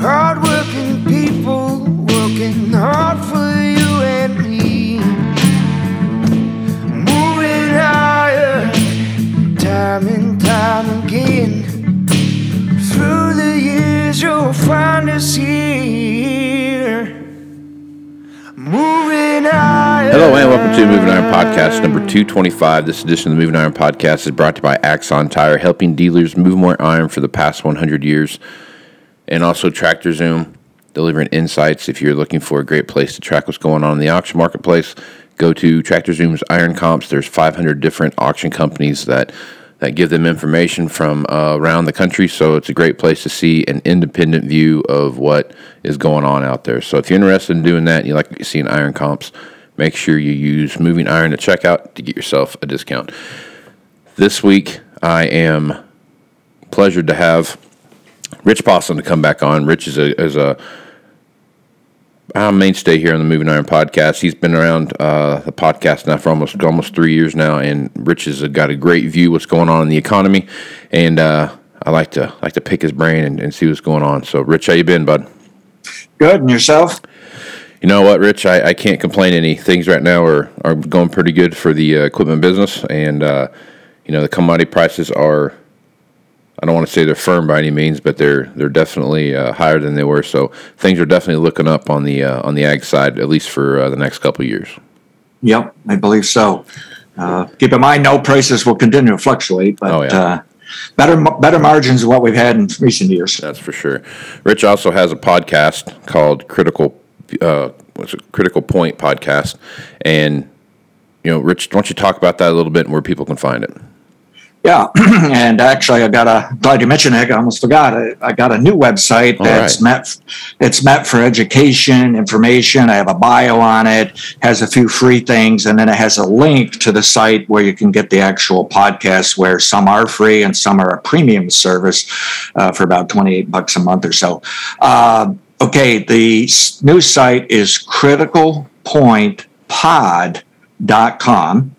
Hardworking people working hard for you and me. Moving iron, time and time again. Through the years, you'll find us here. Moving iron. Hello and welcome to Moving Iron Podcast number 225. This edition of the Moving Iron Podcast is brought to you by Axon Tire, helping dealers move more iron for the past 100 years. And also Tractor Zoom, delivering insights. If you're looking for a great place to track what's going on in the auction marketplace, go to Tractor Zoom's Iron Comps. There's 500 different auction companies that that give them information from uh, around the country. So it's a great place to see an independent view of what is going on out there. So if you're interested in doing that and you like seeing iron comps, make sure you use Moving Iron at checkout to get yourself a discount. This week, I am pleasured to have Rich Posson to come back on. Rich is a, is a a mainstay here on the Moving Iron podcast. He's been around uh, the podcast now for almost almost three years now, and Rich has got a great view what's going on in the economy, and uh, I like to like to pick his brain and, and, see what's going on. So, Rich, how you been, bud? Good, and yourself? You know what, Rich? I, I can't complain any. Things right now are, are going pretty good for the uh, equipment business, and uh, you know the commodity prices are I don't want to say they're firm by any means, but they're they're definitely uh, higher than they were. So things are definitely looking up on the uh, on the ag side, at least for uh, the next couple of years. Yep, I believe so. Uh, keep in mind, no prices will continue to fluctuate, but oh, yeah. Uh, better better margins than what we've had in recent years. That's for sure. Rich also has a podcast called Critical uh, what's it, Critical Point podcast, and you know, Rich, why don't you talk about that a little bit and where people can find it? Yeah, and actually, I got a glad you mentioned it. I almost forgot. I, I got a new website that's right. met. It's meant for education, information. I have a bio on it. Has a few free things, and then it has a link to the site where you can get the actual podcasts. Where some are free and some are a premium service uh, for about twenty eight bucks a month or so. Uh, okay, the new site is criticalpointpod.com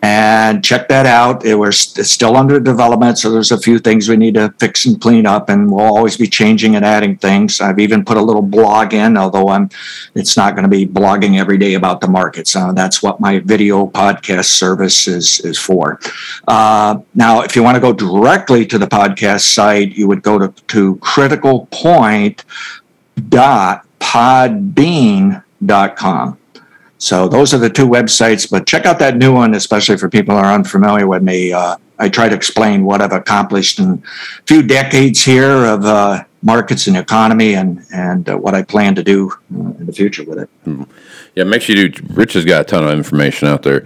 and check that out. It was still under development, so there's a few things we need to fix and clean up, and we'll always be changing and adding things. I've even put a little blog in, although I'm it's not going to be blogging every day about the markets. Uh, that's what my video podcast service is is for. Uh, now, if you want to go directly to the podcast site, you would go to to critical point dot podbean.com so those are the two websites, but check out that new one, especially for people who are unfamiliar with me. Uh, I try to explain what I've accomplished in a few decades here of uh, markets and economy and, and uh, what I plan to do uh, in the future with it. Hmm. Yeah, make sure you do. Rich has got a ton of information out there.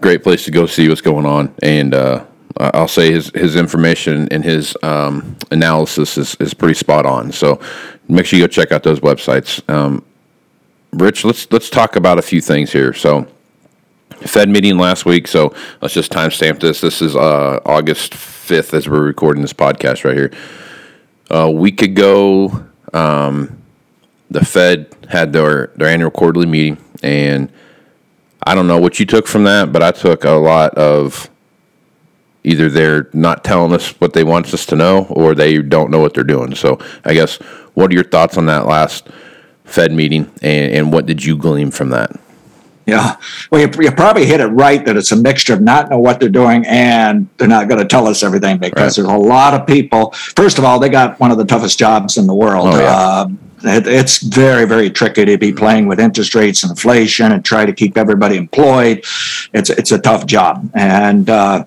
Great place to go see what's going on. And, uh, I'll say his, his information and his um, analysis is, is pretty spot on. So make sure you go check out those websites. Um, Rich, let's let's talk about a few things here. So, Fed meeting last week. So let's just timestamp this. This is uh, August fifth as we're recording this podcast right here. A week ago, um, the Fed had their their annual quarterly meeting, and I don't know what you took from that, but I took a lot of either they're not telling us what they want us to know, or they don't know what they're doing. So I guess what are your thoughts on that last? Fed meeting, and, and what did you glean from that? Yeah, well, you, you, probably hit it right that it's a mixture of not know what they're doing and they're not going to tell us everything because right. there's a lot of people. First of all, they got one of the toughest jobs in the world. Oh, yeah. uh, it, it's very, very tricky to be playing with interest rates and inflation and try to keep everybody employed. It's it's a tough job, and uh,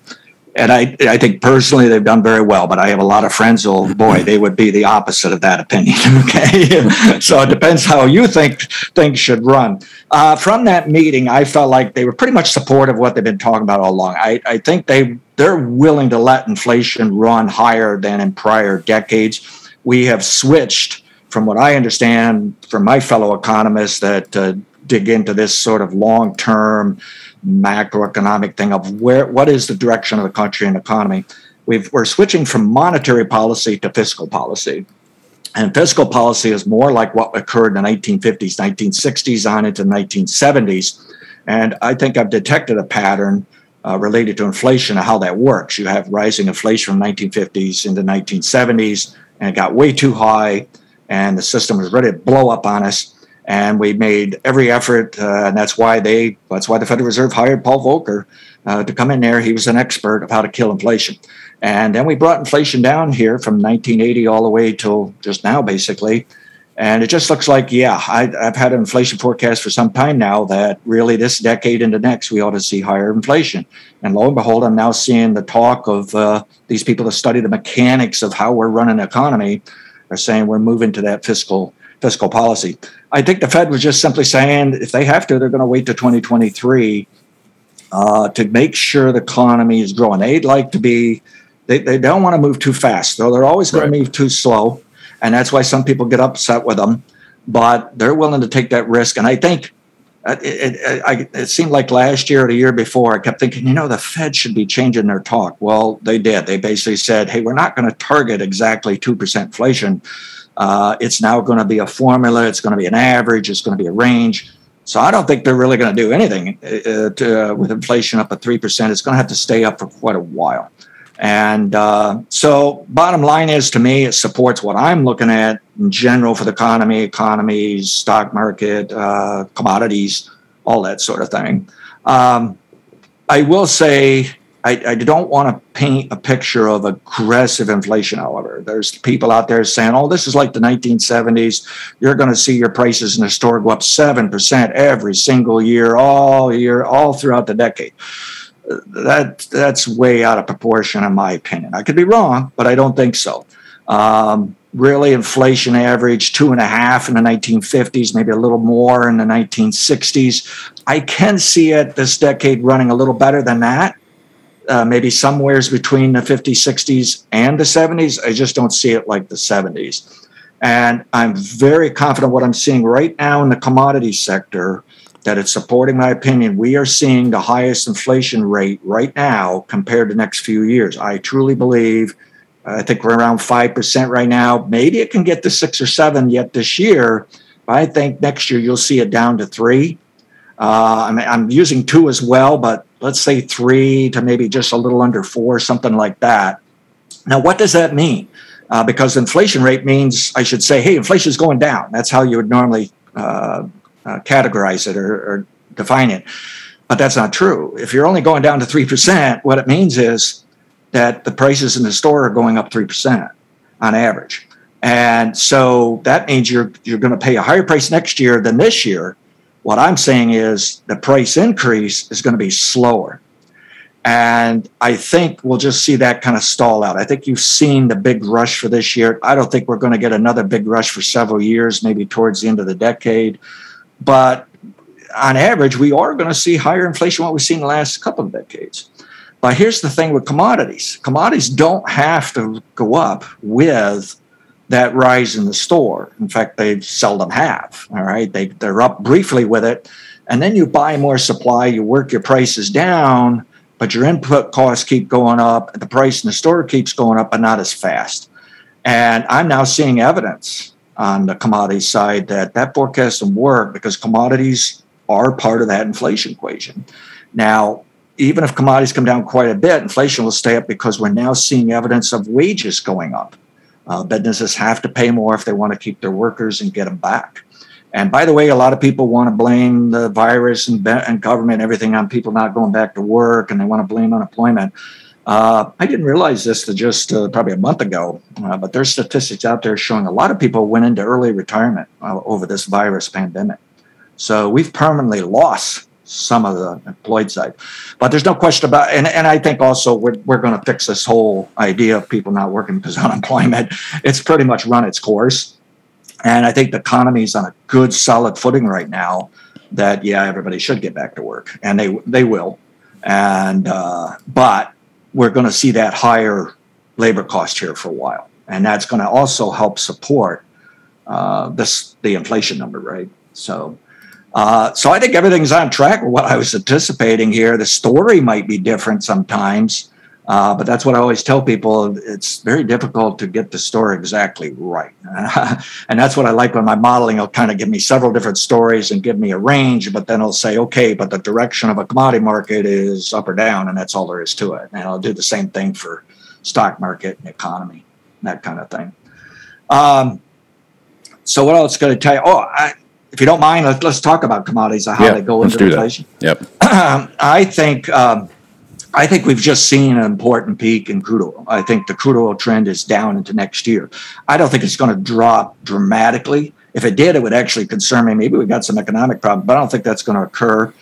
and I I think personally they've done very well. But I have a lot of friends who, boy, they would be the opposite of that opinion. Okay, so it depends how you think things should run. Uh, from that meeting, I felt like they were pretty much supportive of what they've been talking about all along. I I think they they're willing to let inflation run higher than in prior decades. We have switched from what I understand from my fellow economists that uh, dig into this sort of long term macroeconomic thing of where what is the direction of the country and economy. We've, we're switching from monetary policy to fiscal policy. And fiscal policy is more like what occurred in the 1950s, 1960s, on into the 1970s. And I think I've detected a pattern uh, related to inflation and how that works. You have rising inflation from 1950s into 1970s, and it got way too high and the system was ready to blow up on us. And we made every effort, uh, and that's why they that's why the Federal Reserve hired Paul Volcker uh, to come in there. He was an expert of how to kill inflation. And then we brought inflation down here from 1980 all the way till just now, basically. And it just looks like, yeah, I, have had an inflation forecast for some time now that really this decade and the next, we ought to see higher inflation. And lo and behold, I'm now seeing the talk of uh, these people that study the mechanics of how we're running the economy are saying we're moving to that fiscal fiscal policy. I think the Fed was just simply saying if they have to, they're going to wait to 2023 uh, to make sure the economy is growing. They'd like to be, they, they don't want to move too fast, though they're always going right. to move too slow. And that's why some people get upset with them, but they're willing to take that risk. And I think uh, it, it, it, seemed like last year or the year before, I kept thinking, you know, the Fed should be changing their talk. Well, they did. They basically said, hey, we're not going to target exactly 2% inflation. Uh, it's now going to be a formula, it's going to be an average, it's going to be a range. So I don't think they're really going to do anything uh, to, uh, with inflation up at 3%. It's going to have to stay up for quite a while. And uh, so, bottom line is to me, it supports what I'm looking at in general for the economy, economies, stock market, uh, commodities, all that sort of thing. Um, I will say I, I don't want to paint a picture of aggressive inflation, however. There's people out there saying, oh, this is like the 1970s. You're going to see your prices in the store go up 7% every single year, all year, all throughout the decade that that's way out of proportion in my opinion. I could be wrong, but I don't think so. Um, really, inflation averaged two and a half in the 1950s, maybe a little more in the 1960s. I can see it this decade running a little better than that. Uh, maybe somewheres between the 50s, 60s, and the 70s. I just don't see it like the 70s. And I'm very confident what I'm seeing right now in the commodity sector that it's supporting my opinion. We are seeing the highest inflation rate right now compared to next few years. I truly believe. I think we're around five percent right now. Maybe it can get to six or seven yet this year. But I think next year you'll see it down to three. Uh, I mean, I'm using two as well, but let's say three to maybe just a little under four, something like that. Now, what does that mean? Uh, because inflation rate means I should say, hey, inflation is going down. That's how you would normally uh, uh, categorize it or, or define it. But that's not true. If you're only going down to 3%, what it means is that the prices in the store are going up 3% on average. And so that means you're you're going to pay a higher price next year than this year. What I'm saying is the price increase is going to be slower. And I think we'll just see that kind of stall out. I think you've seen the big rush for this year. I don't think we're going to get another big rush for several years, maybe towards the end of the decade. But on average, we are going to see higher inflation what we've seen the last couple of decades. But here's the thing with commodities commodities don't have to go up with that rise in the store. In fact, they seldom have. All right. They, they're up briefly with it. And then you buy more supply, you work your prices down, but your input costs keep going up, the price in the store keeps going up, but not as fast. And I'm now seeing evidence on the commodity side that that forecast will work because commodities are part of that inflation equation. Now, even if commodities come down quite a bit, inflation will stay up because we're now seeing evidence of wages going up. Uh, businesses have to pay more if they want to keep their workers and get them back. And by the way, a lot of people want to blame the virus and, and government, everything on people not going back to work, and they want to blame unemployment. Uh, I didn't realize this to just uh, probably a month ago, uh, but there's statistics out there showing a lot of people went into early retirement uh, over this virus pandemic. So we've permanently lost some of the employed side. But there's no question about, and, and I think also we're, we're going to fix this whole idea of people not working because unemployment, it's pretty much run its course. And I think the economy is on a good, solid footing right now that, yeah, everybody should get back to work and they, they will. And, uh, but we're going to see that higher labor cost here for a while. And that's going to also help support uh, this, the inflation number, right? So, uh, so I think everything's on track with what I was anticipating here. The story might be different sometimes, uh, but that's what I always tell people. It's very difficult to get the story exactly right. and that's what I like when my modeling will kind of give me several different stories and give me a range, but then it'll say, okay, but the direction of a commodity market is up or down, and that's all there is to it. And I'll do the same thing for stock market and economy, that kind of thing. Um, so what else going I tell you? Oh, I, if you don't mind, let's, let's talk about commodities and how Yeah, they go into do that. inflation. Yep. I think um, I think we've just seen an important peak in crude oil. I think the crude oil trend is down into next year. I don't think it's going to drop dramatically. If it did, it would actually concern me. Maybe we got some economic problem, but I don't think that's going to occur.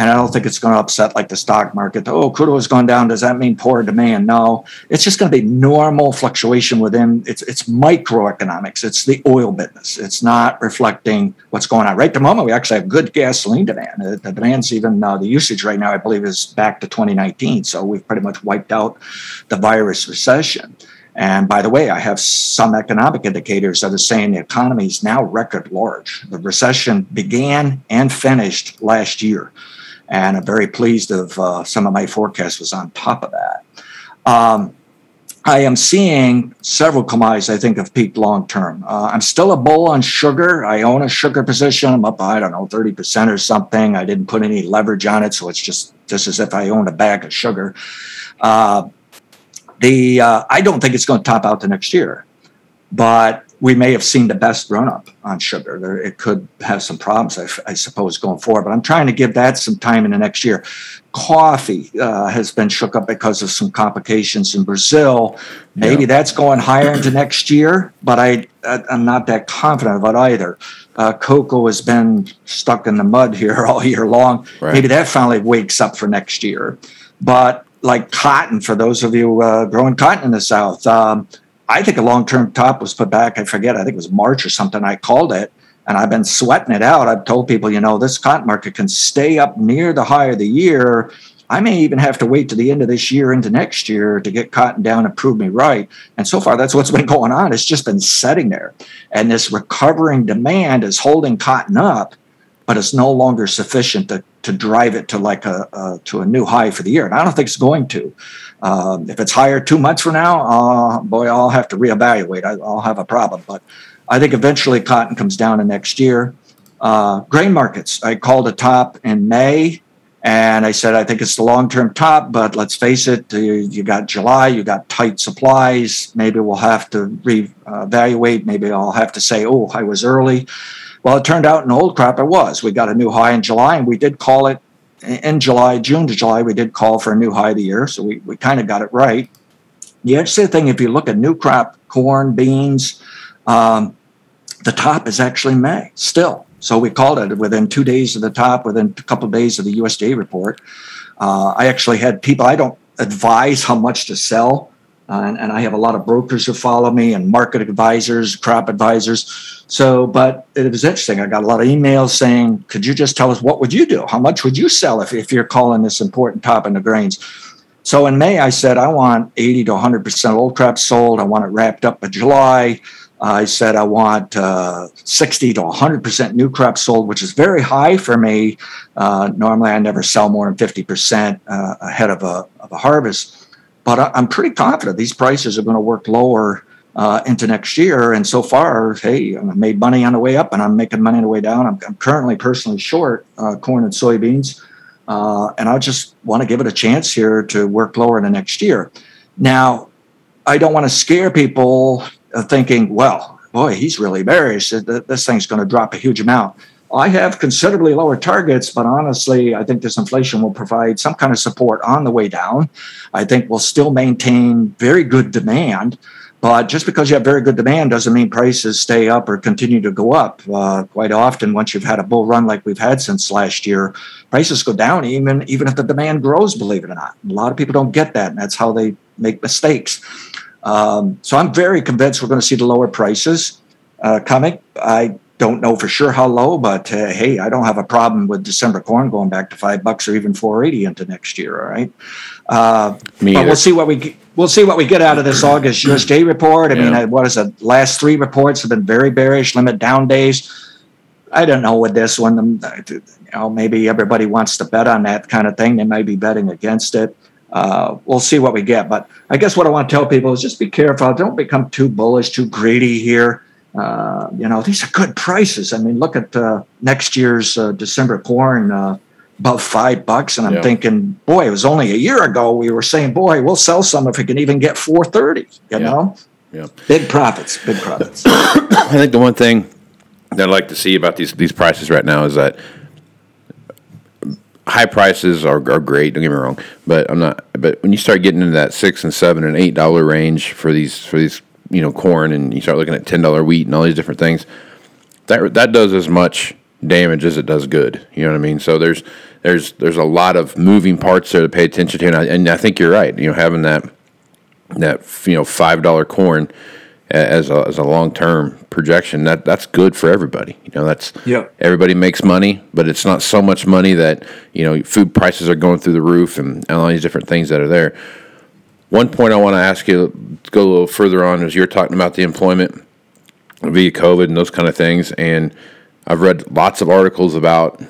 And I don't think it's going to upset like the stock market. Oh, crude has gone down. Does that mean poor demand? No, it's just going to be normal fluctuation within it's it's microeconomics. It's the oil business. It's not reflecting what's going on. Right at the moment, we actually have good gasoline demand. Uh, The demand's even uh, the usage right now, I believe, is back to 2019. So we've pretty much wiped out the virus recession. And by the way, I have some economic indicators that are saying the economy is now record large. The recession began and finished last year. And I'm very pleased of uh, some of my forecast was on top of that. Um, I am seeing several commodities I think have peaked long term. Uh, I'm still a bull on sugar. I own a sugar position. I'm up, I don't know, 30% or something. I didn't put any leverage on it, so it's just just as if I own a bag of sugar. Uh, the uh, I don't think it's going to top out the next year, but we may have seen the best run up on sugar. There, it could have some problems, I suppose, going forward. But I'm trying to give that some time in the next year. Coffee uh, has been shook up because of some complications in Brazil. Maybe Yeah. that's going higher into next year, but I, I I'm not that confident about either. Uh, cocoa has been stuck in the mud here all year long. Right. Maybe that finally wakes up for next year. But like cotton, for those of you uh, growing cotton in the South, um, I think a long term top was put back. I forget, I think it was March or something. I called it and I've been sweating it out. I've told people, you know, this cotton market can stay up near the high of the year. I may even have to wait to the end of this year into next year to get cotton down and prove me right. And so far, that's what's been going on. It's just been setting there. And this recovering demand is holding cotton up, but it's no longer sufficient to, to drive it to like a, uh, to a new high for the year. And I don't think it's going to. Um, if it's higher two months from now, uh, boy, I'll have to reevaluate. I, I'll have a problem. But I think eventually cotton comes down in next year. Uh, grain markets, I called a top in May, and I said I think it's the long-term top. But let's face it, you, you got July, you got tight supplies. Maybe we'll have to reevaluate. Maybe I'll have to say, oh, I was early. Well, it turned out in old crop it was. We got a new high in July, and we did call it in July, June to July. We did call for a new high of the year, so we, we kind of got it right. The interesting thing, if you look at new crop, corn, beans, um, the top is actually May still. So we called it within two days of the top, within a couple of days of the USDA report. Uh, I actually had people, I don't advise how much to sell. Uh, and, and I have a lot of brokers who follow me and market advisors, crop advisors. So, but it was interesting. I got a lot of emails saying, could you just tell us what would you do? How much would you sell if, if you're calling this important top in the grains? So in May, I said, I want 80 to 100% old crop sold. I want it wrapped up by July. I said I want uh, 60 to 100% new crop sold, which is very high for me. Uh, normally, I never sell more than 50% uh, ahead of a, of a harvest. But I, I'm pretty confident these prices are going to work lower uh, into next year. And so far, hey, I made money on the way up and I'm making money on the way down. I'm, I'm currently personally short uh, corn and soybeans. Uh, and I just want to give it a chance here to work lower in the next year. Now, I don't want to scare people uh, thinking, well, boy, he's really bearish. Th- th- This thing's going to drop a huge amount. I have considerably lower targets, but honestly, I think this inflation will provide some kind of support on the way down. I think we'll still maintain very good demand. But just because you have very good demand doesn't mean prices stay up or continue to go up. Uh, quite often, once you've had a bull run like we've had since last year, prices go down even even if the demand grows. Believe it or not, a lot of people don't get that, and that's how they make mistakes. Um, so I'm very convinced we're going to see the lower prices uh, coming. I don't know for sure how low, but uh, hey, I don't have a problem with December corn going back to five bucks or even four eighty into next year. All right, uh, but either. we'll see what we we'll see what we get out of this August USDA report. I mean, Yeah. uh, what is it? Last three reports have been very bearish, limit down days. I don't know with this one. um, You know, maybe everybody wants to bet on that kind of thing. They may be betting against it. Uh, we'll see what we get. But I guess what I want to tell people is just be careful. Don't become too bullish, too greedy here. Uh, you know, these are good prices. I mean, look at uh, next year's uh, December corn. Uh, about five bucks, and I'm Yeah. thinking, boy, it was only a year ago we were saying, boy, we'll sell some if we can even get 430. You Yeah. know, Yeah. big profits, big profits. I think the one thing that I'd like to see about these these prices right now is that high prices are, are great. Don't get me wrong, but I'm not. But when you start getting into that six and seven and eight dollar range for these for these you know corn, and you start looking at ten dollar wheat and all these different things, that that does as much damage as it does good. You know what I mean? So there's there's there's a lot of moving parts there to pay attention to, and I, and I think you're right. You know, having that that you know five dollar corn as a, as a long term projection that that's good for everybody. You know, that's Yeah. everybody makes money, but it's not so much money that you know food prices are going through the roof and, and all these different things that are there. One point I want to ask you to go a little further on is you're talking about the employment via COVID and those kind of things, and I've read lots of articles about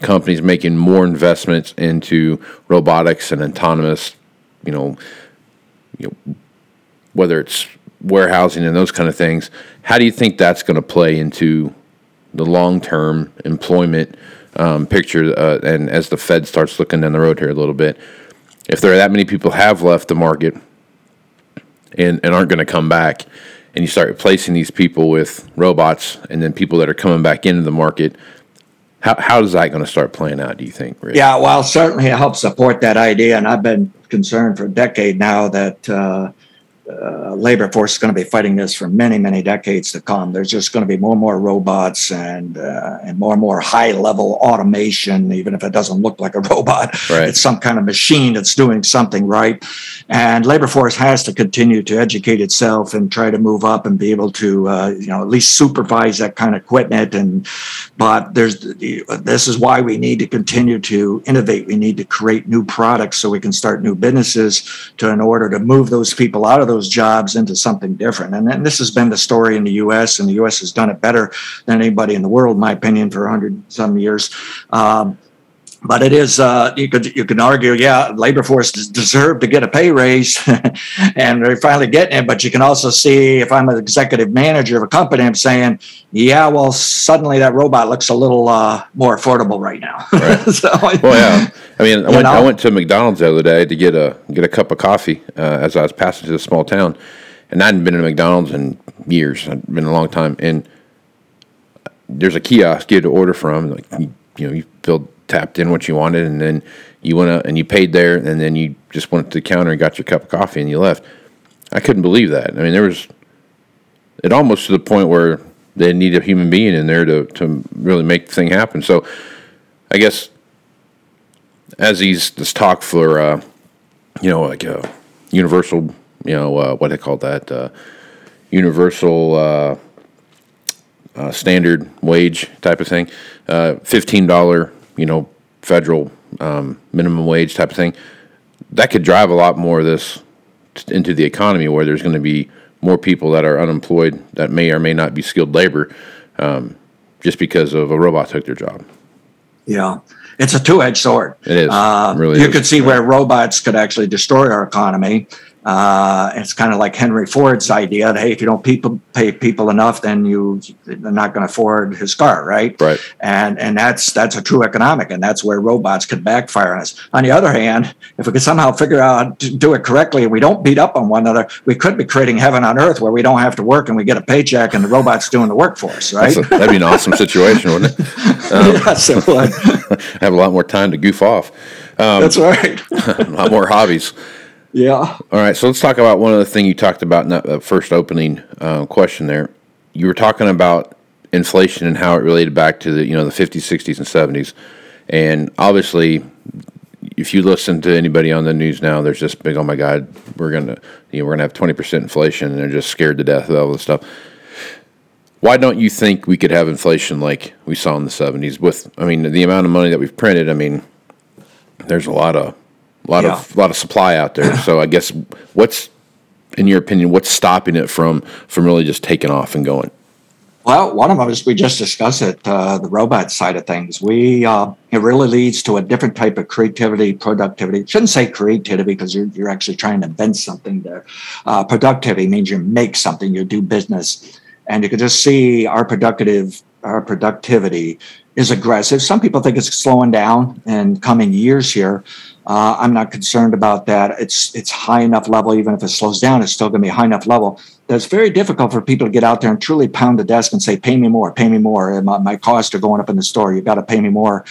companies making more investments into robotics and autonomous, you know, you know, whether it's warehousing and those kind of things. How do you think that's going to play into the long term employment um, picture? Uh, and as the Fed starts looking down the road here a little bit, if there are that many people have left the market and, and aren't going to come back, and you start replacing these people with robots and then people that are coming back into the market, how, how is that going to start playing out, do you think, Rich? Yeah, well, certainly it helps support that idea. And I've been concerned for a decade now that uh, uh, labor force is going to be fighting this for many, many decades to come. There's just going to be more and more robots and uh, and more and more high level automation, even if it doesn't look like a robot. Right. It's some kind of machine that's doing something right. And labor force has to continue to educate itself and try to move up and be able to, uh, you know, at least supervise that kind of equipment. And but there's this is why we need to continue to innovate. We need to create new products so we can start new businesses to in order to move those people out of those jobs into something different. And, and this has been the story in the U.S. and the U.S. has done it better than anybody in the world, in my opinion, for 100 some years. Um, but it is uh, you could you can argue yeah labor force des- deserved to get a pay raise and they're finally getting it but you can also see if i'm an executive manager of a company i'm saying yeah well suddenly that robot looks a little uh, more affordable right now Right. so, Well, yeah. I mean, I You went, I went to McDonald's the other day to get a get a cup of coffee uh, as I was passing to a small town, and I hadn't been to McDonald's in years. I'd been a long time, and there's a kiosk you had to order from. Like you, you know, you filled tapped in what you wanted, and then you went out and you paid there, and then you just went to the counter and got your cup of coffee, and you left. I couldn't believe that. I mean, there was it almost to the point where they need a human being in there to to really make the thing happen. So, I guess as he's this talk for uh, you know like uh, universal you know uh, what they call that uh, universal uh, uh, standard wage type of thing, fifteen dollar you know federal um, minimum wage type of thing. That could drive a lot more of this into the economy where there's going to be more people that are unemployed that may or may not be skilled labor um, just because of a robot took their job. yeah it's a two-edged sword It is. Uh, It really you is. could see where robots could actually destroy our economy. Uh, it's kind of like Henry Ford's idea that hey, if you don't people pay people enough, then you they're not going to afford his car, right? Right. And and that's that's a true economic, and that's where robots could backfire on us. On the other hand, if we could somehow figure out to do it correctly, and we don't beat up on one another, we could be creating heaven on earth where we don't have to work and we get a paycheck, and the robot's doing the work for us, right? A- that'd be an awesome situation, wouldn't it? yes, it would. Have a lot more time to goof off, that's right. a lot more hobbies. Yeah. All right, so let's talk about one other thing you talked about in that uh, first opening uh, question there. You were talking about inflation and how it related back to the you know the 50s, 60s, and 70s, and obviously, if you listen to anybody on the news now, there's just big, oh my God, we're gonna you know we're gonna have 20 percent inflation, and they're just scared to death of all this stuff. Why don't you think we could have inflation like we saw in the 70s? With I mean the amount of money that we've printed, I mean, there's a lot of a lot of a lot of supply out there. So I guess what's in your opinion, what's stopping it from from really just taking off and going? Well, one of them is we just discussed it, uh, the robot side of things. We uh, it really leads to a different type of creativity, productivity. Shouldn't say creativity because you're you're actually trying to invent something there. Uh, productivity means you make something, you do business, and you can just see our productive our productivity is aggressive. Some people think it's slowing down in coming years here. Uh, I'm not concerned about that. It's it's high enough level, even if it slows down, it's still going to be high enough level. That's very difficult for people to get out there and truly pound the desk and say, "Pay me more, pay me more." My, my costs are going up in the store. You've got to pay me more.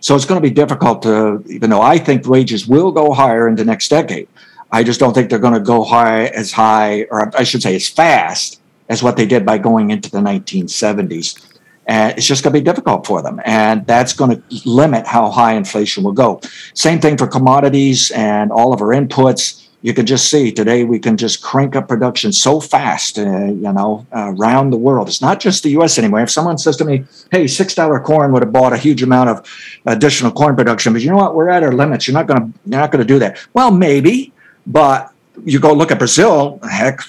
So it's going to be difficult to, even though I think wages will go higher in the next decade. I just don't think they're going to go high as high, or I should say, as fast as what they did by going into the 1970s. And it's just going to be difficult for them. And that's going to limit how high inflation will go. Same thing for commodities and all of our inputs. You can just see today we can just crank up production so fast, uh, you know, uh, around the world. It's not just the U.S. anymore. If someone says to me, "Hey, six dollar corn would have bought a huge amount of additional corn production," but you know what? We're at our limits. You're not going to you're not going to do that. Well, maybe, but you go look at Brazil. Heck,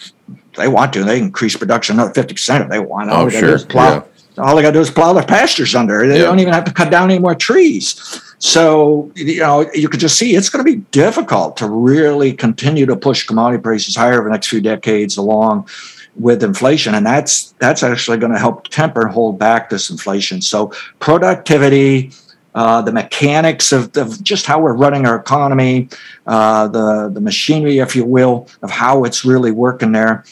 they want to. They increase production another fifty percent if they want. Oh, they gotta do sure. plow- All they got to do is plow their pastures under. They Yeah. don't even have to cut down any more trees. So you know you could just see it's going to be difficult to really continue to push commodity prices higher over the next few decades along with inflation, and that's that's actually going to help temper and hold back this inflation. So productivity. Uh, the mechanics of, of just how we're running our economy, uh, the the machinery, if you will, of how it's really working there.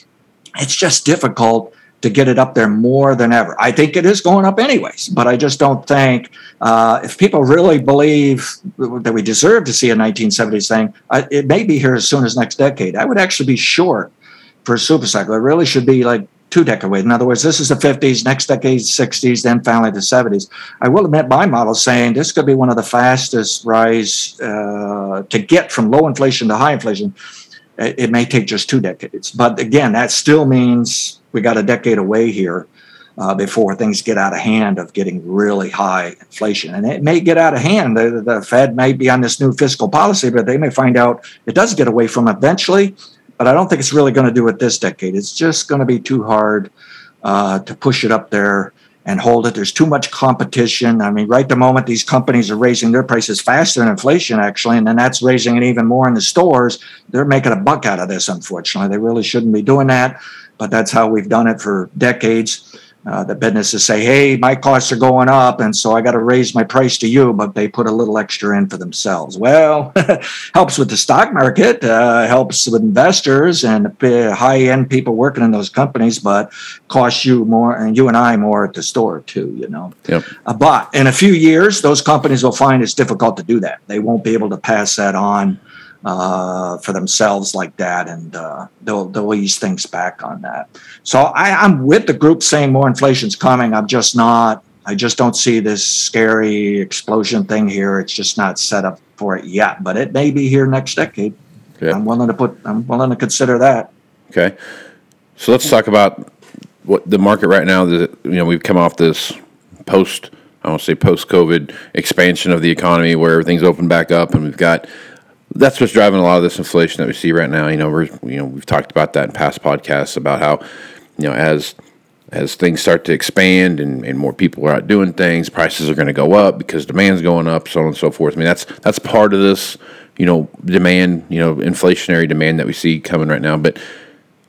It's just difficult to get it up there more than ever. I think it is going up anyways, but I just don't think uh, if people really believe that we deserve to see a 1970s thing, uh, it may be here as soon as next decade. I would actually be short for a super cycle. It really should be like two decade away. In other words, this is the 50s, next decade 60s, then finally the 70s. I will admit my model saying this could be one of the fastest rise uh, to get from low inflation to high inflation. It, may take just two decades, but again, that still means we got a decade away here. Uh, before things get out of hand of getting really high inflation. And it may get out of hand. The, the Fed may be on this new fiscal policy, but they may find out it does get away from eventually. But I don't think it's really going to do it this decade. It's just going to be too hard uh, to push it up there and hold it. There's too much competition. I mean, right the moment these companies are raising their prices faster than inflation, actually, and then that's raising it even more in the stores, they're making a buck out of this, unfortunately. They really shouldn't be doing that, but that's how we've done it for decades. Uh, the businesses say, hey, my costs are going up, and so I got to raise my price to you, but they put a little extra in for themselves. Well, helps with the stock market, uh, helps with investors and high end people working in those companies, but costs you more, and you and I more at the store too, you know. Yep. Uh, but in a few years, those companies will find it's difficult to do that. They won't be able to pass that on uh, for themselves like that, and uh, they'll they'll ease things back on that. So I, I'm with the group saying more inflation's coming. I'm just not. I just don't see this scary explosion thing here. It's just not set up for it yet, but it may be here next decade. Okay. I'm willing to put. I'm willing to consider that. Okay. So let's talk about what the market right now. The, you know, we've come off this post, I don't say post COVID expansion of the economy where everything's opened back up, and we've got that's what's driving a lot of this inflation that we see right now. You know, we're you know we've talked about that in past podcasts about how you know as as things start to expand and, and more people are out doing things, prices are going to go up because demand's going up, so on and so forth. I mean, that's that's part of this you know, demand, you know, inflationary demand that we see coming right now. But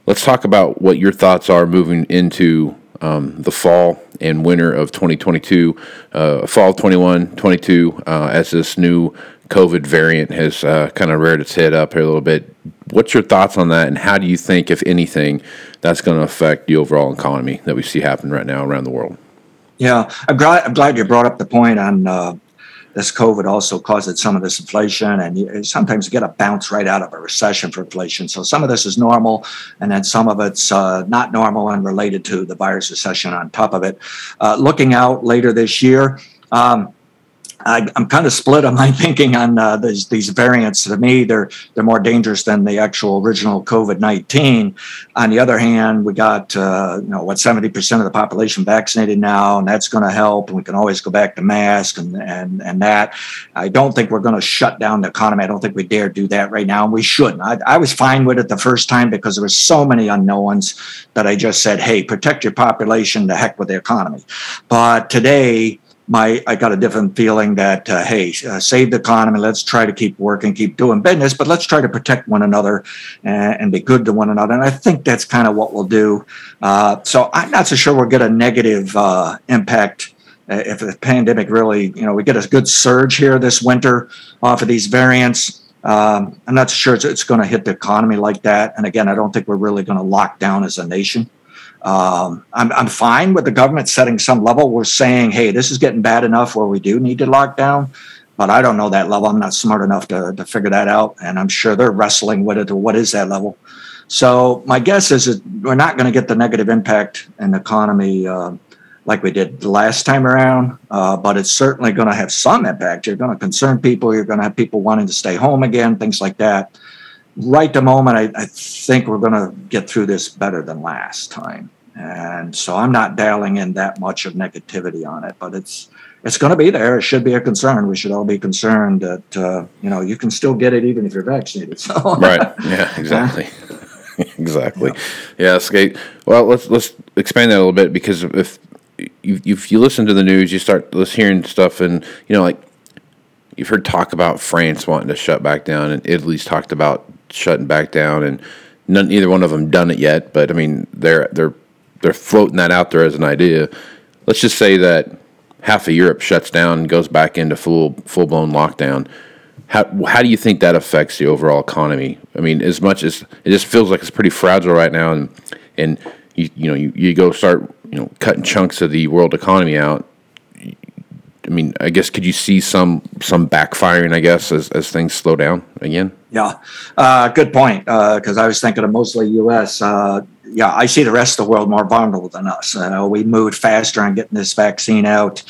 let's talk about what your thoughts are moving into um, the fall and winter of 2022, uh, fall of 21, 22, uh, as this new COVID variant has uh, kind of reared its head up here a little bit. What's your thoughts on that, and how do you think, if anything, that's going to affect the overall economy that we see happen right now around the world? Yeah, I'm glad, I'm glad you brought up the point on uh, this COVID also caused some of this inflation, and you, sometimes you get a bounce right out of a recession for inflation. So some of this is normal, and then some of it's uh, not normal and related to the virus recession on top of it. Uh, looking out later this year. Um, I, am kind of split on my thinking on uh, these these variants. To me, they're they're more dangerous than the actual original COVID nineteen. On the other hand, we got uh, you know what seventy percent of the population vaccinated now, and that's going to help. And we can always go back to mask and and and that. I don't think we're going to shut down the economy. I don't think we dare do that right now, and we shouldn't. I, I was fine with it the first time because there was so many unknowns that I just said, "Hey, protect your population. The heck with the economy." But today my I got a different feeling that uh, hey, uh, save the economy. Let's try to keep working, keep doing business, but let's try to protect one another and, and be good to one another. And I think that's kind of what we'll do. Uh, so I'm not so sure we'll get a negative uh, impact uh, if the pandemic really, you know, we get a good surge here this winter off of these variants. Um, I'm not sure it's, it's going to hit the economy like that. And again, I don't think we're really going to lock down as a nation. Um, I'm, I'm fine with the government setting some level. We're saying, hey, this is getting bad enough where we do need to lock down. But I don't know that level. I'm not smart enough to, to figure that out. And I'm sure they're wrestling with it. What is that level? So my guess is that we're not going to get the negative impact in the economy uh, like we did the last time around, uh, but it's certainly going to have some impact. You're going to concern people. You're going to have people wanting to stay home again, things like that. Right the moment, I, I think we're going to get through this better than last time. And so I'm not dialing in that much of negativity on it, but it's it's going to be there. It should be a concern. We should all be concerned that uh, you know you can still get it even if you're vaccinated. So right, yeah, exactly, exactly. Yeah. yeah, skate. Well, let's let's expand that a little bit because if you if you listen to the news, you start hearing stuff, and you know like you've heard talk about France wanting to shut back down, and Italy's talked about shutting back down, and none, neither one of them done it yet. But I mean, they're they're they're floating that out there as an idea. Let's just say that half of Europe shuts down and goes back into full full blown lockdown. How how do you think that affects the overall economy? I mean, as much as it just feels like it's pretty fragile right now, and and you you know you, you go start you know cutting chunks of the world economy out. I mean, I guess could you see some some backfiring? I guess as as things slow down again. Yeah, uh, good point. Because uh, I was thinking of mostly U.S. Uh, yeah, I see the rest of the world more vulnerable than us. Uh, we moved faster on getting this vaccine out,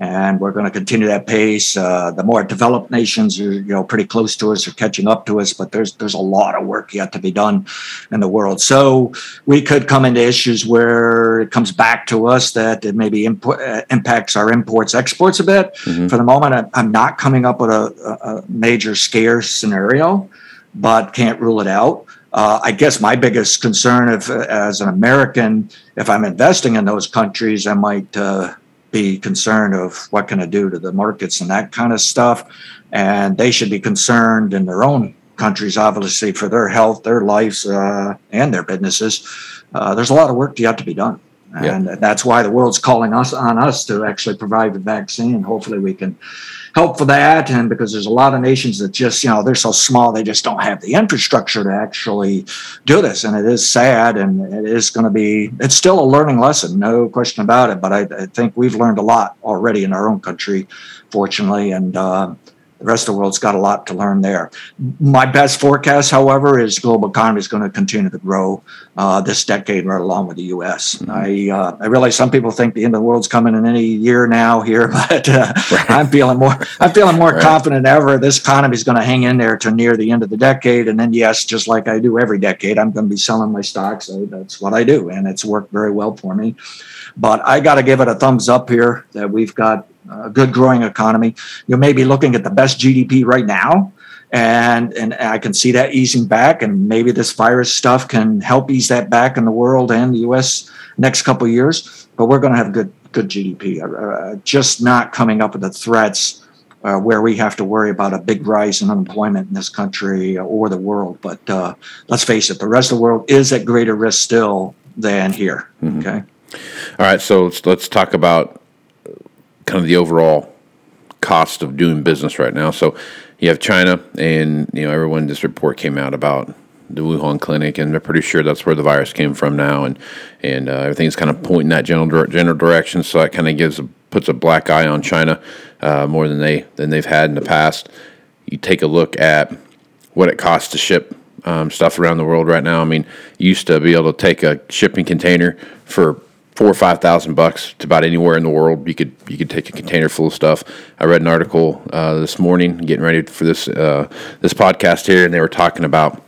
and we're going to continue that pace. Uh, the more developed nations are, you know, pretty close to us, are catching up to us, but there's there's a lot of work yet to be done in the world. So we could come into issues where it comes back to us that it maybe uh, impacts our imports exports a bit. Mm-hmm. For the moment, I'm not coming up with a, a major scare scenario, but can't rule it out. Uh, I guess my biggest concern, if as an American, if I'm investing in those countries, I might uh, be concerned of what can I do to the markets and that kind of stuff. And they should be concerned in their own countries, obviously, for their health, their lives, uh, and their businesses. Uh, there's a lot of work yet to be done. And yeah. that's why the world's calling us on us to actually provide the vaccine. Hopefully, we can help for that. And because there's a lot of nations that just, you know, they're so small, they just don't have the infrastructure to actually do this. And it is sad and it is going to be, it's still a learning lesson, no question about it. But I, I think we've learned a lot already in our own country, fortunately. And, uh, the rest of the world's got a lot to learn there. My best forecast, however, is global economy is going to continue to grow uh, this decade right along with the U.S. Mm-hmm. I uh, I realize some people think the end of the world's coming in any year now here, but uh, right. I'm feeling more I'm feeling more right. confident ever. This economy is going to hang in there to near the end of the decade, and then yes, just like I do every decade, I'm going to be selling my stocks. So that's what I do, and it's worked very well for me. But I got to give it a thumbs up here that we've got a good growing economy. You may be looking at the best GDP right now, and and I can see that easing back, and maybe this virus stuff can help ease that back in the world and the U.S. next couple years. But we're going to have good good GDP. Uh, uh, just not coming up with the threats uh, where we have to worry about a big rise in unemployment in this country or the world. But uh, let's face it, the rest of the world is at greater risk still than here. Mm-hmm. Okay. All right. So let's, let's talk about kind of the overall cost of doing business right now. So you have China, and you know everyone. This report came out about the Wuhan clinic, and they're pretty sure that's where the virus came from now, and and uh, everything's kind of pointing that general general direction. So that kind of gives puts a black eye on China uh, more than they than they've had in the past. You take a look at what it costs to ship um, stuff around the world right now. I mean, you used to be able to take a shipping container for four or five thousand bucks to about anywhere in the world. You could you could take a container full of stuff. I read an article uh, this morning, getting ready for this uh, this podcast here, and they were talking about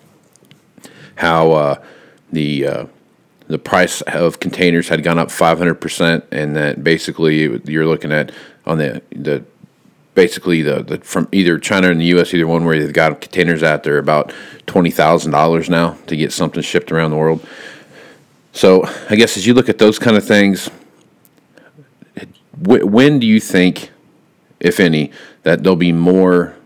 how uh, the uh, the price of containers had gone up 500%, and that basically you're looking at on the the basically the, the from either China and the U.S. either one where they've got containers out there about twenty thousand dollars now to get something shipped around the world. So I guess as you look at those kind of things, when do you think, if any, that there'll be more?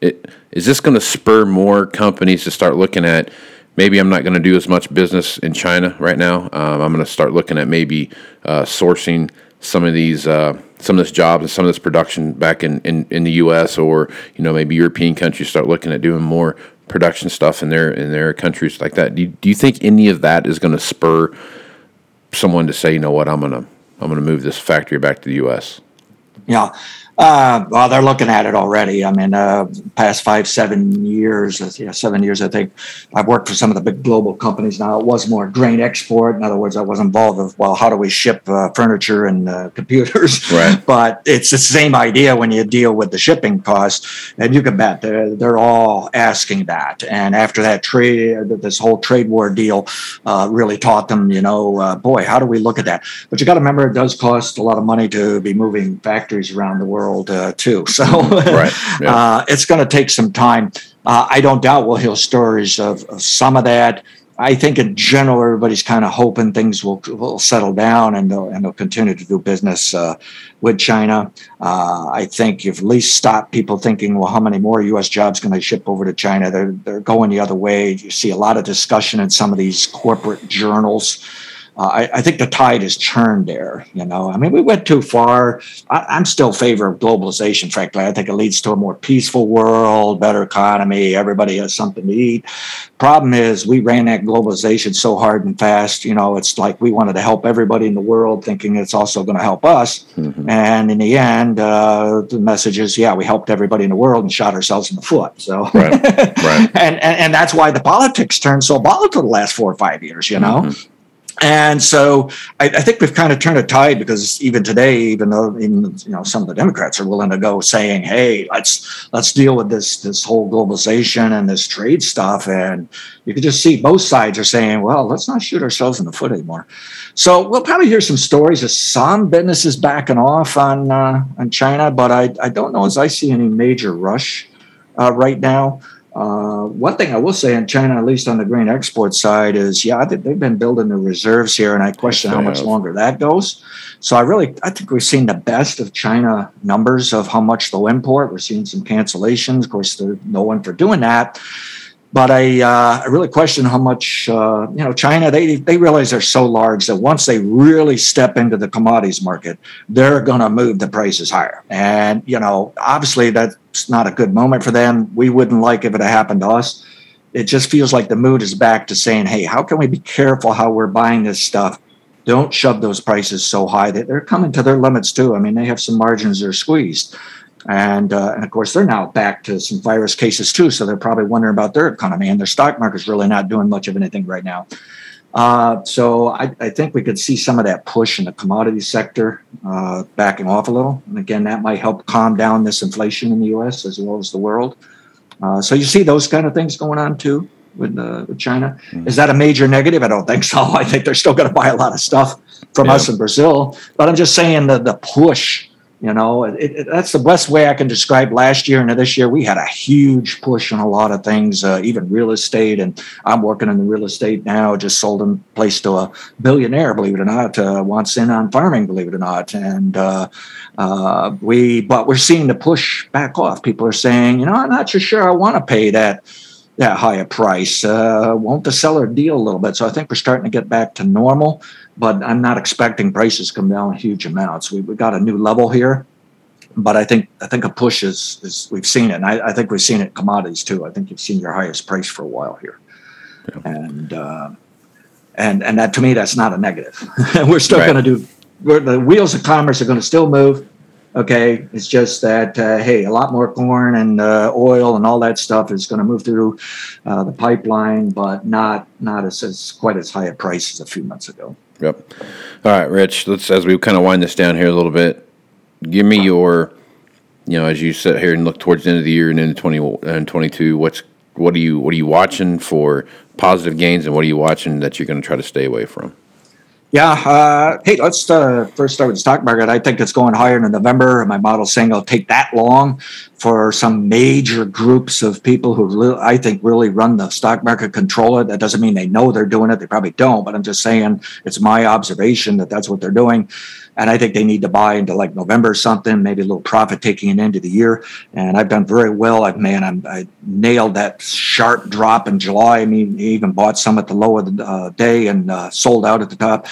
It, is this going to spur more companies to start looking at maybe I'm not going to do as much business in China right now. Um, I'm going to start looking at maybe uh, sourcing some of these uh, some of this jobs and some of this production back in, in, in the U.S. or you know maybe European countries start looking at doing more production stuff in their in their countries like that. Do you, do you think any of that is going to spur someone to say, you know what, I'm gonna I'm gonna move this factory back to the U.S. Yeah, uh, well, they're looking at it already. I mean, uh, past five, seven years, uh, yeah, seven years, I think. I've worked for some of the big global companies now. It was more grain export. In other words, I was involved with, well, how do we ship uh, furniture and uh, computers? Right. But it's the same idea when you deal with the shipping costs. And you can bet they're, they're all asking that. And after that trade, this whole trade war deal uh, really taught them, you know, boy, how do we look at that? But you got to remember, it does cost a lot of money to be moving factories around the world world uh, too. So right. yeah. uh, it's going to take some time. Uh, I don't doubt we'll hear stories of, of, some of that. I think in general, everybody's kind of hoping things will, will settle down and they'll, and they'll continue to do business uh, with China. Uh, I think you've at least stopped people thinking, well, how many more U.S. jobs can they ship over to China? They're, they're going the other way. You see a lot of discussion in some of these corporate journals uh, I, I, think the tide has turned there. You know, I mean, we went too far. I, am still favor of globalization. Frankly, I think it leads to a more peaceful world, better economy. Everybody has something to eat. Problem is, we ran that globalization so hard and fast. You know, it's like we wanted to help everybody in the world, thinking it's also going to help us. Mm-hmm. And in the end, uh, the message is, yeah, we helped everybody in the world and shot ourselves in the foot. So, right, right. and, and and that's why the politics turned so volatile the last four or five years. You know. Mm-hmm and so I, I, think we've kind of turned a tide because even today, even though even you know some of the Democrats are willing to go saying, "Hey, let's let's deal with this this whole globalization and this trade stuff," and you can just see both sides are saying, "Well, let's not shoot ourselves in the foot anymore." So we'll probably hear some stories of some businesses backing off on uh, on China, but I I don't know as I see any major rush uh, right now. Uh, one thing I will say in China, at least on the grain export side, is yeah, they've been building the reserves here, and I question how much longer that goes. So I really, I think we've seen the best of China numbers of how much they'll import. We're seeing some cancellations. Of course, there's no one for doing that. But I, uh, I really question how much uh, you know China. They they realize they're so large that once they really step into the commodities market, they're going to move the prices higher. And you know, obviously that's not a good moment for them. We wouldn't like if it happened to us. It just feels like the mood is back to saying, "Hey, how can we be careful how we're buying this stuff? Don't shove those prices so high that they're coming to their limits too. I mean, they have some margins that are squeezed." And, uh, and of course, they're now back to some virus cases too. So they're probably wondering about their economy and their stock market's really not doing much of anything right now. Uh, so I, I, think we could see some of that push in the commodity sector uh, backing off a little. And again, that might help calm down this inflation in the US as well as the world. Uh, so you see those kind of things going on too with, uh, with China. Mm-hmm. Is that a major negative? I don't think so. I think they're still going to buy a lot of stuff from yeah. us in Brazil. But I'm just saying that the push You know, it, it, that's the best way I can describe last year and this year. We had a huge push on a lot of things, uh, even real estate. And I'm working in the real estate now. Just sold a place to a billionaire, believe it or not, uh, wants in on farming, believe it or not. And uh, uh, we, but we're seeing the push back off. People are saying, you know, I'm not so sure I want to pay that that high a price. Uh, won't the seller deal a little bit? So I think we're starting to get back to normal but I'm not expecting prices to come down huge amounts. We, we got a new level here, but I think I think a push is is we've seen it, and I, I think we've seen it in commodities too. I think you've seen your highest price for a while here, yeah. and uh, and and that to me that's not a negative. we're still right. going to do. the wheels of commerce are going to still move. Okay, it's just that uh, hey, a lot more corn and uh, oil and all that stuff is going to move through uh, the pipeline, but not not as, as quite as high a price as a few months ago. Yep. All right, Rich. Let's as we kind of wind this down here a little bit. Give me your, you know, as you sit here and look towards the end of the year and into twenty and twenty two. What's what are you what are you watching for positive gains, and what are you watching that you're going to try to stay away from? Yeah. Uh, hey, let's uh, first start with the stock market. I think it's going higher in November. My model's saying it'll take that long for some major groups of people who I think really run the stock market, control it. That doesn't mean they know they're doing it. They probably don't, but I'm just saying it's my observation that that's what they're doing. And I think they need to buy into like November or something, maybe a little profit taking end of the year. And I've done very well. I've man, I'm, I nailed that sharp drop in July. I mean, even bought some at the low of the uh, day and uh, sold out at the top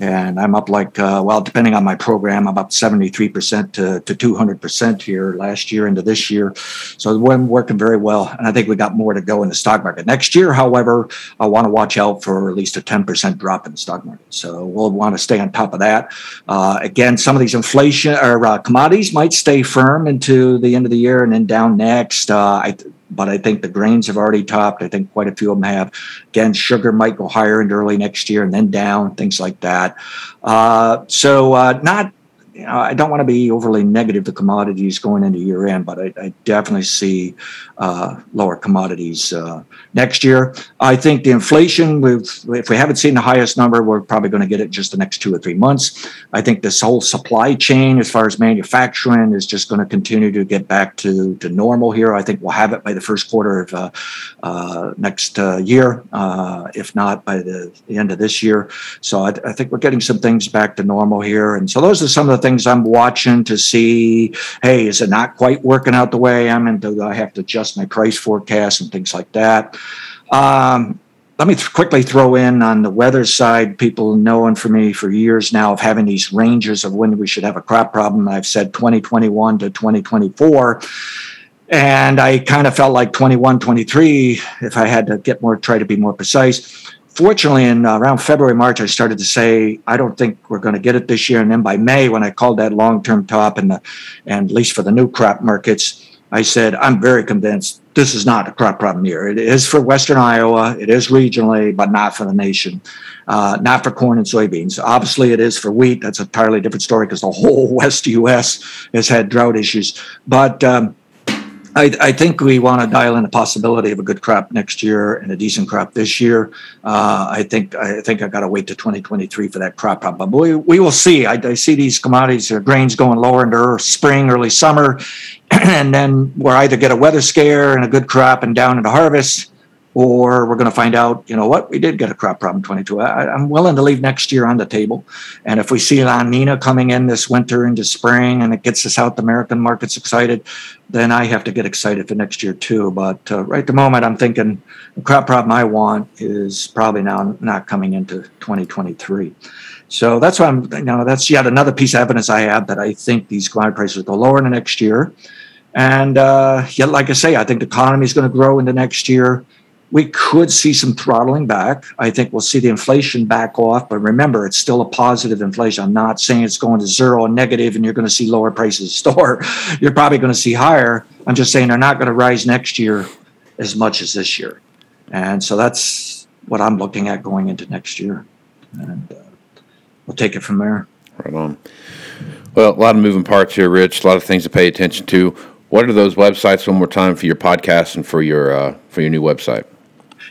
and I'm up like uh, well, depending on my program, I'm up 73 percent to to 200 percent here last year into this year. So we're working very well, and I think we got more to go in the stock market next year. However, I want to watch out for at least a 10 percent drop in the stock market. So we'll want to stay on top of that. Uh, again, some of these inflation or uh, commodities might stay firm into the end of the year and then down next. Uh, I but I think the grains have already topped. I think quite a few of them have. Again, sugar might go higher into early next year and then down, things like that. Uh, so uh, not I don't want to be overly negative to commodities going into year end, but I, I definitely see uh, lower commodities uh, next year. I think the inflation, if we haven't seen the highest number, we're probably going to get it just the next two or three months. I think this whole supply chain, as far as manufacturing, is just going to continue to get back to, to normal here. I think we'll have it by the first quarter of uh, uh next uh, year, uh, if not by the, the, end of this year. So I, I think we're getting some things back to normal here. And so those are some of the things I'm watching to see. Hey, is it not quite working out the way I'm in? Do I have to adjust my price forecast and things like that? Um, let me th- quickly throw in on the weather side. People knowing for me for years now of having these ranges of when we should have a crop problem. I've said 2021 to 2024 and I kind of felt like 21, 23, if I had to get more, try to be more precise fortunately, in uh, around February, March, I started to say, I don't think we're going to get it this year. And then by May, when I called that long term top, and, the, and at least for the new crop markets, I said, I'm very convinced this is not a crop problem year. It is for Western Iowa, it is regionally, but not for the nation, uh, not for corn and soybeans. Obviously, it is for wheat. That's a entirely different story because the whole West U.S. has had drought issues. But um, I, I, think we want to dial in the possibility of a good crop next year and a decent crop this year. Uh, I think I think I got to wait to 2023 for that crop. But we, we will see. I, I see these commodities or grains going lower into spring, early summer, and then we're either get a weather scare and a good crop and down into harvest, or we're going to find out, you know what, we did get a crop problem 22. I, am willing to leave next year on the table. And if we see La Nina coming in this winter into spring and it gets the South American markets excited, then I have to get excited for next year too. But uh, right at the moment, I'm thinking the crop problem I want is probably now not coming into 2023. So that's why I'm, you know, that's yet another piece of evidence I have that I think these commodity prices go lower in the next year. And uh, yet, like I say, I think the economy is going to grow in the next year we could see some throttling back. I think we'll see the inflation back off, but remember, it's still a positive inflation. I'm not saying it's going to zero or negative and you're going to see lower prices store. You're probably going to see higher. I'm just saying they're not going to rise next year as much as this year. And so that's what I'm looking at going into next year. And uh, we'll take it from there. Right on. Well, a lot of moving parts here, Rich. A lot of things to pay attention to. What are those websites one more time for your podcast and for your uh, for your new website?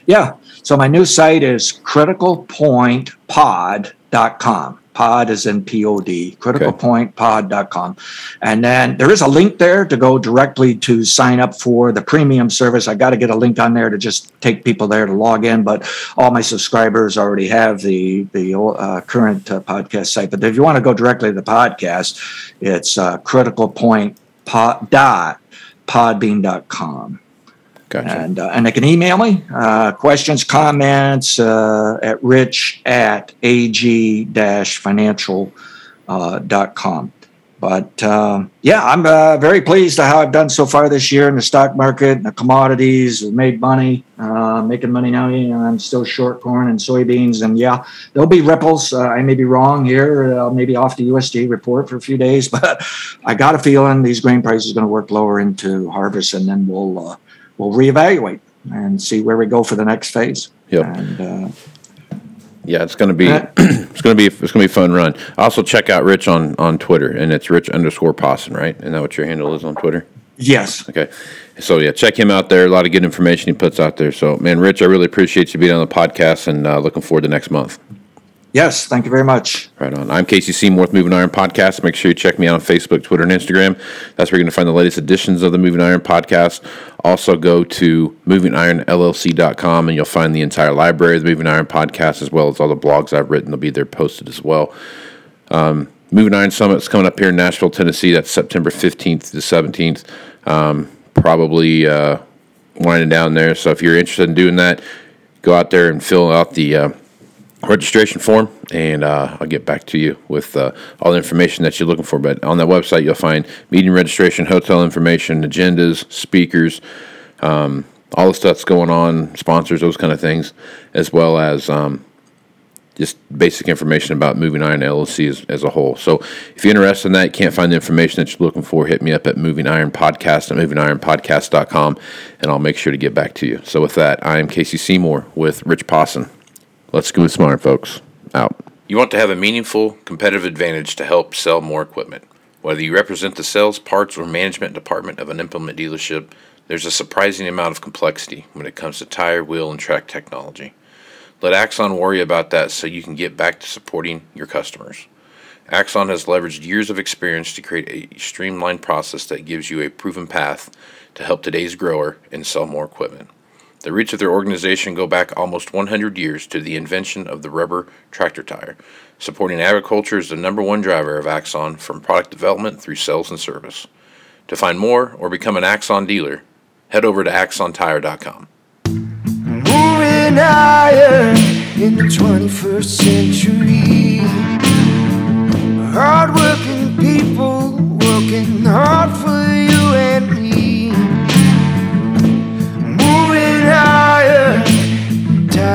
Yeah. So my new site is criticalpointpod.com. Pod is in pod, criticalpointpod.com. And then there is a link there to go directly to sign up for the premium service. I got to get a link on there to just take people there to log in, but all my subscribers already have the the uh, current uh, podcast site. But if you want to go directly to the podcast, it's uh, criticalpointpod dot podbean.com. Gotcha. And, uh, and they can email me uh, questions, comments uh, at rich at ag financial.com. Uh, but um, yeah, I'm uh, very pleased to how I've done so far this year in the stock market, and the commodities, we made money, uh, making money now. You know, I'm still short corn and soybeans, and yeah, there'll be ripples. I may be wrong here, maybe off the USDA report for a few days, but I got a feeling these grain prices are going to work lower into harvest, and then we'll we'll reevaluate and see where we go for the next phase. Yep. And, uh, yeah, it's gonna be it's gonna be it's gonna be a fun run. Also, check out Rich on on Twitter, and it's Rich underscore Posson, right? Isn't that what your handle is on Twitter? Yes. Okay. So yeah, check him out there. A lot of good information he puts out there. So man, Rich, I really appreciate you being on the podcast, and uh, looking forward to next month. Yes, thank you very much. Right on. I'm Casey Seymour with Moving Iron Podcast. Make sure you check me out on Facebook, Twitter, and Instagram. That's where you're going to find the latest editions of the Moving Iron Podcast. Also, go to movingironllc.com and you'll find the entire library of the Moving Iron Podcast as well as all the blogs I've written. They'll be there posted as well. Um, Moving Iron Summit is coming up here in Nashville, Tennessee. That's September 15th to 17th. Um, probably uh, winding down there. So if you're interested in doing that, go out there and fill out the. Uh, registration form, and uh, I'll get back to you with uh, all the information that you're looking for. But on that website, you'll find meeting registration, hotel information, agendas, speakers, um, all the stuff that's going on, sponsors, those kind of things, as well as um, just basic information about Moving Iron LLC as, as, a whole. So if you're interested in that, can't find the information that you're looking for, hit me up at Moving Iron Podcast at movingironpodcast.com, and I'll make sure to get back to you. So with that, I am Casey Seymour with Rich Posson. Let's go with smart, folks. Out. You want to have a meaningful competitive advantage to help sell more equipment. Whether you represent the sales, parts, or management department of an implement dealership, there's a surprising amount of complexity when it comes to tire, wheel, and track technology. Let Axon worry about that so you can get back to supporting your customers. Axon has leveraged years of experience to create a streamlined process that gives you a proven path to help today's grower and sell more equipment. The roots of their organization go back almost 100 years to the invention of the rubber tractor tire. Supporting agriculture is the number one driver of Axon from product development through sales and service. To find more or become an Axon dealer, head over to axontire.com. Moving Iron in the 21st century. Hardworking people working hard for